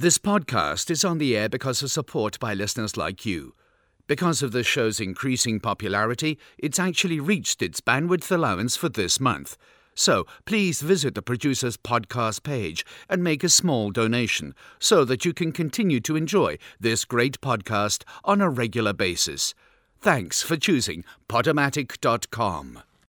This podcast is on the air because of support by listeners like you. Because of the show's increasing popularity, it's actually reached its bandwidth allowance for this month. So please visit the producer's podcast page and make a small donation so that you can continue to enjoy this great podcast on a regular basis. Thanks for choosing Podomatic.com.